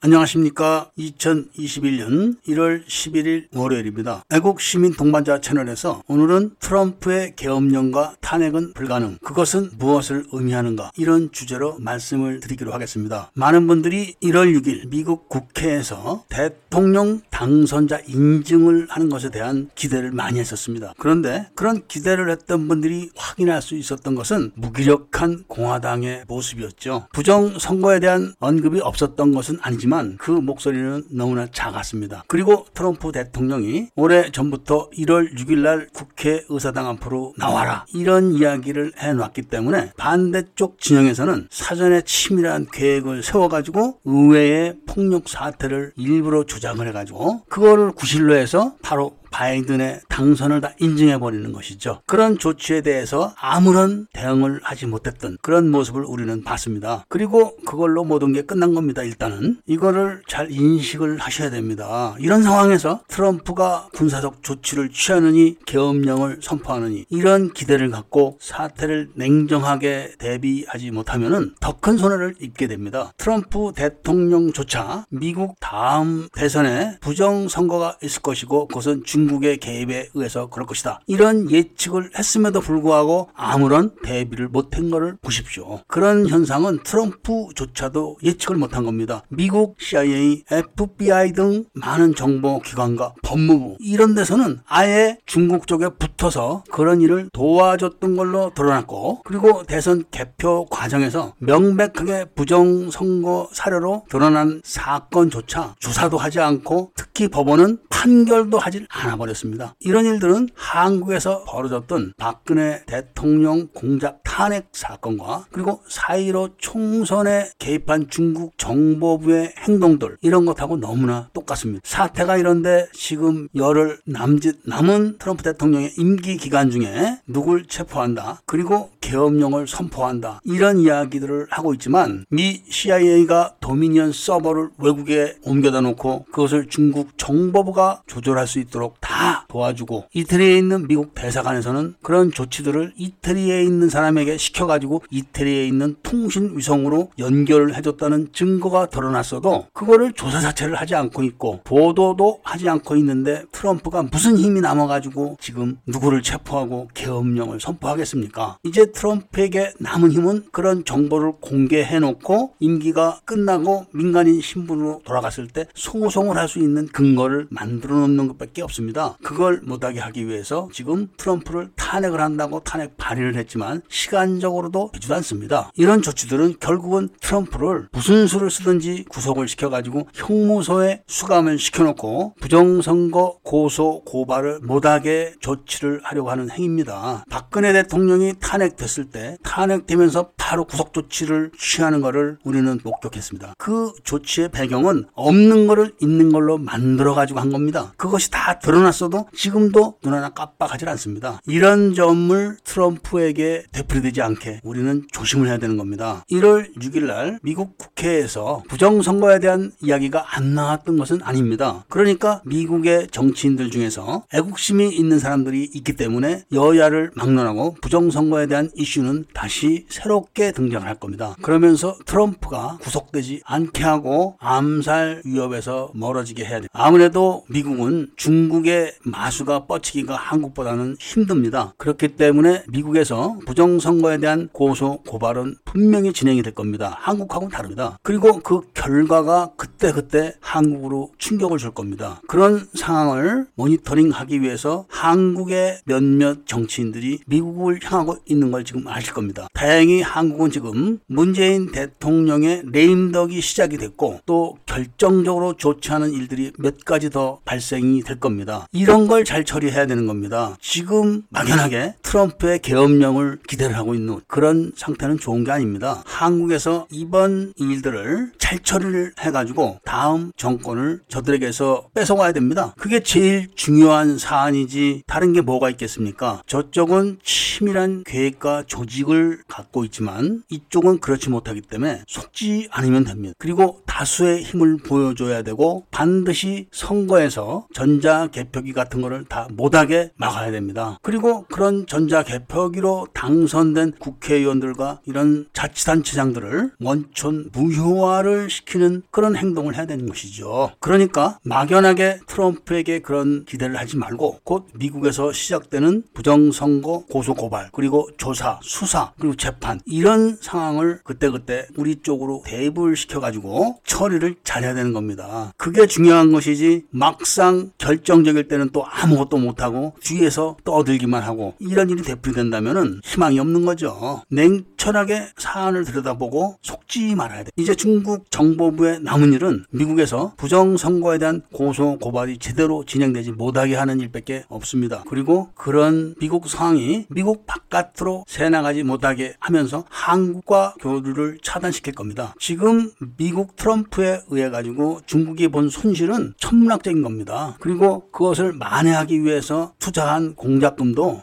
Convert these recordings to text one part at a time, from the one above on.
안녕하십니까. 2021년 1월 11일 월요일입니다. 애국 시민 동반자 채널에서 오늘은 트럼프의 계엄령과 탄핵은 불가능. 그것은 무엇을 의미하는가? 이런 주제로 말씀을 드리기로 하겠습니다. 많은 분들이 1월 6일 미국 국회에서 대통령 당선자 인증을 하는 것에 대한 기대를 많이 했었습니다. 그런데 그런 기대를 했던 분들이 확인할 수 있었던 것은 무기력한 공화당의 모습이었죠. 부정 선거에 대한 언급이 없었던 것은 아니지만 하지만 그 목소리는 너무나 작았습니다. 그리고 트럼프 대통령이 오래 전부터 1월 6일 날 국회 의사당 앞으로 나와라 이런 이야기를 해놨기 때문에 반대쪽 진영에서는 사전에 치밀한 계획을 세워가지고 의회의 폭력 사태를 일부러 조장을 해가지고 그거를 구실로 해서 바로 바이든의 당선을 다 인증해버리는 것이죠. 그런 조치에 대해서 아무런 대응을 하지 못했던 그런 모습을 우리는 봤습니다. 그리고 그걸로 모든 게 끝난 겁니다. 일단은 이거를 잘 인식을 하셔야 됩니다. 이런 상황에서 트럼프가 군사적 조치를 취하느니 계엄령을 선포하느니 이런 기대를 갖고 사태를 냉정하게 대비하지 못하면 더큰 손해를 입게 됩니다. 트럼프 대통령조차 미국 다음 대선에 부정 선거가 있을 것이고 그것은 중 중국의 개입에 의해서 그럴 것이다. 이런 예측을 했음에도 불구하고 아무런 대비를 못한 것을 보십시오. 그런 현상은 트럼프조차도 예측을 못한 겁니다. 미국 CIA, FBI 등 많은 정보기관과 법무부 이런 데서는 아예 중국 쪽에 붙어서 그런 일을 도와줬던 걸로 드러났고 그리고 대선 개표 과정에서 명백하게 부정선거 사례로 드러난 사건조차 조사도 하지 않고 특 히 법원은 판결도 하질 않았습니다. 않아 버렸습니다. 이런 일들은 한국에서 벌어졌던 박근혜 대통령 공작 탄핵 사건과 그리고 4.15 총선에 개입한 중국 정보부의 행동들 이런 것하고 너무나 똑같습니다. 사태가 이런데 지금 열흘 남짓 남은 트럼프 대통령의 임기 기간 중에 누굴 체포한다 그리고 계엄령을 선포한다 이런 이야기들을 하고 있지만 미 CIA가 도미니언 서버를 외국에 옮겨다 놓고 그것을 중국 정보부가 조절할 수 있도록 다 도와주고 이태리에 있는 미국 대사관에서는 그런 조치들을 이태리에 있는 사람에게 시켜가지고 이태리에 있는 통신 위성으로 연결을 해줬다는 증거가 드러났어도 그거를 조사 자체를 하지 않고 있고 보도도 하지 않고 있는데 트럼프가 무슨 힘이 남아가지고 지금 누구를 체포하고 계엄령을 선포하겠습니까? 이제 트럼프에게 남은 힘은 그런 정보를 공개해놓고 임기가 끝나고 민간인 신분으로 돌아갔을 때 소송을 할 수 있는 근거를 만들어 놓는 것밖에 없습니다. 그걸 못하게 하기 위해서 지금 트럼프를 탄핵을 한다고 탄핵 발의를 했지만 시간적으로도 되지도 않습니다. 이런 조치들은 결국은 트럼프를 무슨 수를 쓰든지 구속을 시켜가지고 형무소에 수감을 시켜놓고 부정선거 고소 고발을 못하게 조치를 하려고 하는 행위입니다. 박근혜 대통령이 탄핵됐을 때 탄핵되면서 바로 구속 조치를 취하는 것을 우리는 목격했습니다. 그 조치의 배경은 없는 것을 있는 걸로 만 들어 가지고 한 겁니다. 그것이 다 드러났어도 지금도 눈 하나 깜빡하지 않습니다. 이런 점을 트럼프에게 되풀이되지 않게 우리는 조심을 해야 되는 겁니다. 1월 6일 날 미국 국회에서 부정선거에 대한 이야기가 안 나왔던 것은 아닙니다. 그러니까 미국의 정치인들 중에서 애국심이 있는 사람들이 있기 때문에 여야를 막론하고 부정선거에 대한 이슈는 다시 새롭게 등장을 할 겁니다. 그러면서 트럼프가 구속되지 않게 하고 암살 위협에서 멀어지게 해야 됩니다. 아무래도 미국은 중국의 마수가 뻗치기가 한국보다는 힘듭니다. 그렇기 때문에 미국에서 부정선거에 대한 고소, 고발은 분명히 진행이 될 겁니다. 한국하고는 다릅니다. 그리고 그 결과가 그때그때 한국으로 충격을 줄 겁니다. 그런 상황을 모니터링 하기 위해서 한국의 몇몇 정치인들이 미국을 향하고 있는 걸 지금 아실 겁니다. 다행히 한국은 지금 문재인 대통령의 레임덕이 시작이 됐고 또 결정적으로 좋지 않은 일들이 몇 가지 더 발생이 될 겁니다. 이런 걸 잘 처리해야 되는 겁니다. 지금 막연하게 트럼프의 계엄령을 기대를 하고 있는 그런 상태는 좋은 게 아닙니다. 한국에서 이번 일들을 잘 처리를 해가지고 다음 정권을 저들에게서 뺏어가야 됩니다. 그게 제일 중요한 사안이지 다른 게 뭐가 있겠습니까? 저쪽은 치밀한 계획과 조직을 갖고 있지만 이쪽은 그렇지 못하기 때문에 속지 않으면 됩니다. 그리고 다수의 힘을 보여줘야 되고 반드시 선거에서 전자 개표 개표기 같은 거를 다 못하게 막아야 됩니다. 그리고 그런 전자 개표기로 당선된 국회의원들과 이런 자치단체장들을 원촌 무효화를 시키는 그런 행동을 해야 되는 것이죠. 그러니까 막연하게 트럼프에게 그런 기대를 하지 말고 곧 미국에서 시작되는 부정선거 고소고발 그리고 조사 수사 그리고 재판 이런 상황을 그때그때 우리 쪽으로 대입을 시켜가지고 처리를 잘해야 되는 겁니다. 그게 중요한 것이지 막상 결정적일 때는 또 아무것도 못하고 뒤에서 떠들기만 하고 이런 일이 되풀이된다면 희망이 없는 거죠. 냉철하게 사안을 들여다보고 속지 말아야 돼. 이제 중국 정보부의 남은 일은 미국에서 부정선거에 대한 고소 고발이 제대로 진행되지 못하게 하는 일밖에 없습니다. 그리고 그런 미국 상황이 미국 바깥으로 새나가지 못하게 하면서 한국과 교류를 차단시킬 겁니다. 지금 미국 트럼프에 의해 가지고 중국이 본 손실은 천문학적인 겁니다. 그리고 그것을 만회하기 위해서 투자한 공작금도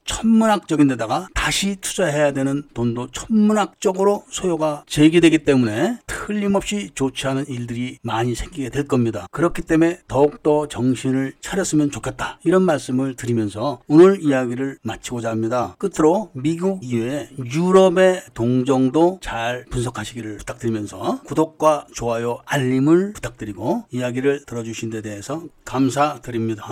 천문학적인 데다가 다시 투자해야 되는 돈도 천문학적으로 소요가 제기되기 때문에 틀림없이 좋지 않은 일들이 많이 생기게 될 겁니다. 그렇기 때문에 더욱더 정신을 차렸으면 좋겠다. 이런 말씀을 드리면서 오늘 이야기를 마치고자 합니다. 끝으로 미국 이외에 유럽의 동정도 잘 분석하시기를 부탁드리면서 구독과 좋아요, 알림을 부탁드리고 이야기를 들어주신 데 대해서 감사드립니다.